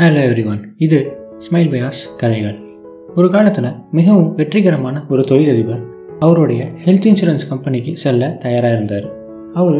Hello everyone இது smile பயாஸ் கதைகள். ஒரு காலத்தில் மிகவும் வெற்றிகரமான ஒரு தொழிலதிபர் அவருடைய ஹெல்த் இன்சூரன்ஸ் கம்பெனிக்கு செல்ல தயாராக இருந்தார். அவர்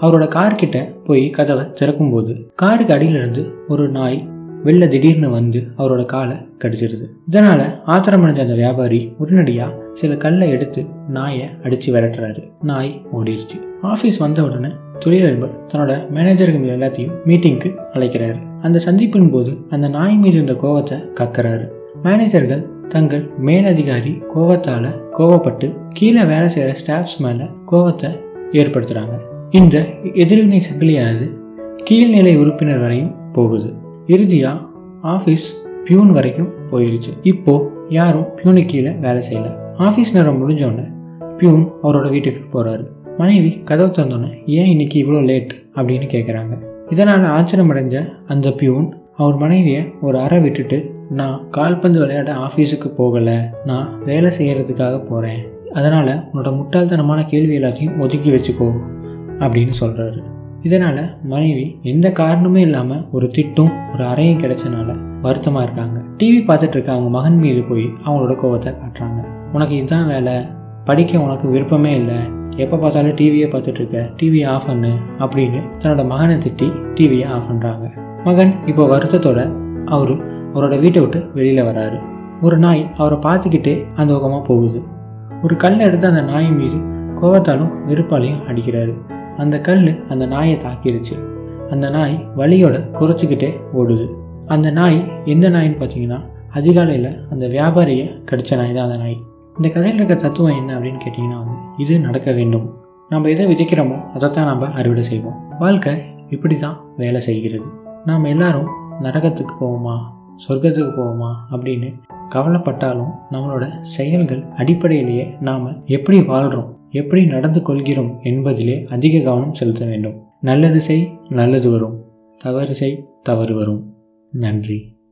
அவரோட கார்கிட்ட போய் கதவை திறக்கும்போது காருக்கு அடியிலிருந்து ஒரு நாய் வெளில திடீர்னு வந்து அவரோட காலை கடிச்சிருது. இதனால் ஆத்திரமடைஞ்ச அந்த வியாபாரி உடனடியாக சில கல்லை எடுத்து நாயை அடித்து விரட்டுறாரு. நாய் ஓடிடுச்சு ஆஃபீஸ் வந்த உடனே தொழிலதிபர் தன்னோட மேனேஜர்கள் எல்லாத்தையும் மீட்டிங்க்கு அழைக்கிறாரு. அந்த சந்திப்பின் போது அந்த நாய் மீது இருந்த கோவத்தை கக்கறாரு. மேனேஜர்கள் தங்கள் மேலதிகாரி கோவத்தால கோவப்பட்டு கீழே வேலை செய்கிற ஸ்டாஃப்ஸ் மேலே கோவத்தை ஏற்படுத்துகிறாங்க இந்த எதிர்வினை சங்கிலியானது கீழ்நிலை உறுப்பினர் வரையும் போகுது. இறுதியாக ஆஃபீஸ் பியூன் வரைக்கும் போயிருச்சு. இப்போ யாரும் பியூனுக்கு கீழே வேலை செய்யல. ஆஃபீஸ் நேரம் முடிஞ்சோடனே பியூன் அவரோட வீட்டுக்கு போகிறாரு மனைவி கதவு திறந்தோன்னே ஏன் இன்னைக்கு இவ்வளோ லேட் அப்படின்னு கேட்குறாங்க இதனால் ஆச்சரியமடைஞ்ச அந்த பியூன் அவர் மனைவியை ஒரு அறை விட்டுட்டு நான் கால்பந்து விளையாட ஆஃபீஸுக்கு போகலை. நான் வேலை செய்கிறதுக்காக போகிறேன் அதனால் உன்னோட முட்டாள்தனமான கேள்வி எல்லாத்தையும் ஒதுக்கி வச்சுக்கோ அப்படின்னு சொல்கிறாரு இதனால் மனைவி எந்த காரணமே இல்லாமல் ஒரு திட்டும் ஒரு அறையும் கிடைச்சனால வருத்தமாக இருக்காங்க. டிவி பார்த்துட்டு இருக்க அவங்க மகன் மீது போய் அவங்களோட கோவத்தை காட்டுறாங்க. உனக்கு இதுதான் வேலை. படிக்க உனக்கு விருப்பமே இல்லை. எப்போ பார்த்தாலும் டிவியை பார்த்துட்ருக்க டிவியை ஆஃப் பண்ணு அப்படின்னு தன்னோட மகனை திட்டி டிவியை ஆஃப் பண்ணுறாங்க மகன் இப்போ வருத்தத்தோட அவர் அவரோட வீட்டை விட்டு வெளியில் வராரு. ஒரு நாய் அவரை பார்த்துக்கிட்டே அந்த பக்கமாக போகுது. ஒரு கல்லை எடுத்து அந்த நாய் மீது கோவத்தாலும் வெறுப்பாலையும் அடிக்கிறாரு. அந்த கல் அந்த நாயை தாக்கிருச்சு. அந்த நாய் வலியோட குறைச்சிக்கிட்டே ஓடுது. அந்த நாய் எந்த நாயின்னு பார்த்தீங்கன்னா அதிகாலையில் அந்த வியாபாரியை கடித்த நாய் தான் அந்த நாய். இந்த கதையில் இருக்க தத்துவம் என்ன அப்படின்னு கேட்டிங்கன்னா வந்து இது நடக்க வேண்டும். நம்ம எதை விதைக்கிறோமோ அதைத்தான் நம்ம அறுவடை செய்வோம். வாழ்க்கை இப்படி தான் வேலை செய்கிறது. நாம் எல்லாரும் நரகத்துக்கு போவோமா சொர்க்கத்துக்கு போவோமா அப்படின்னு கவலைப்பட்டாலும் நம்மளோட செயல்கள் அடிப்படையிலேயே நாம் எப்படி வாழ்கிறோம் எப்படி நடந்து கொள்கிறோம் என்பதிலே அதிக கவனம் செலுத்த வேண்டும். நல்லது செய் நல்லது வரும். தவறு செய் தவறு வரும். நன்றி.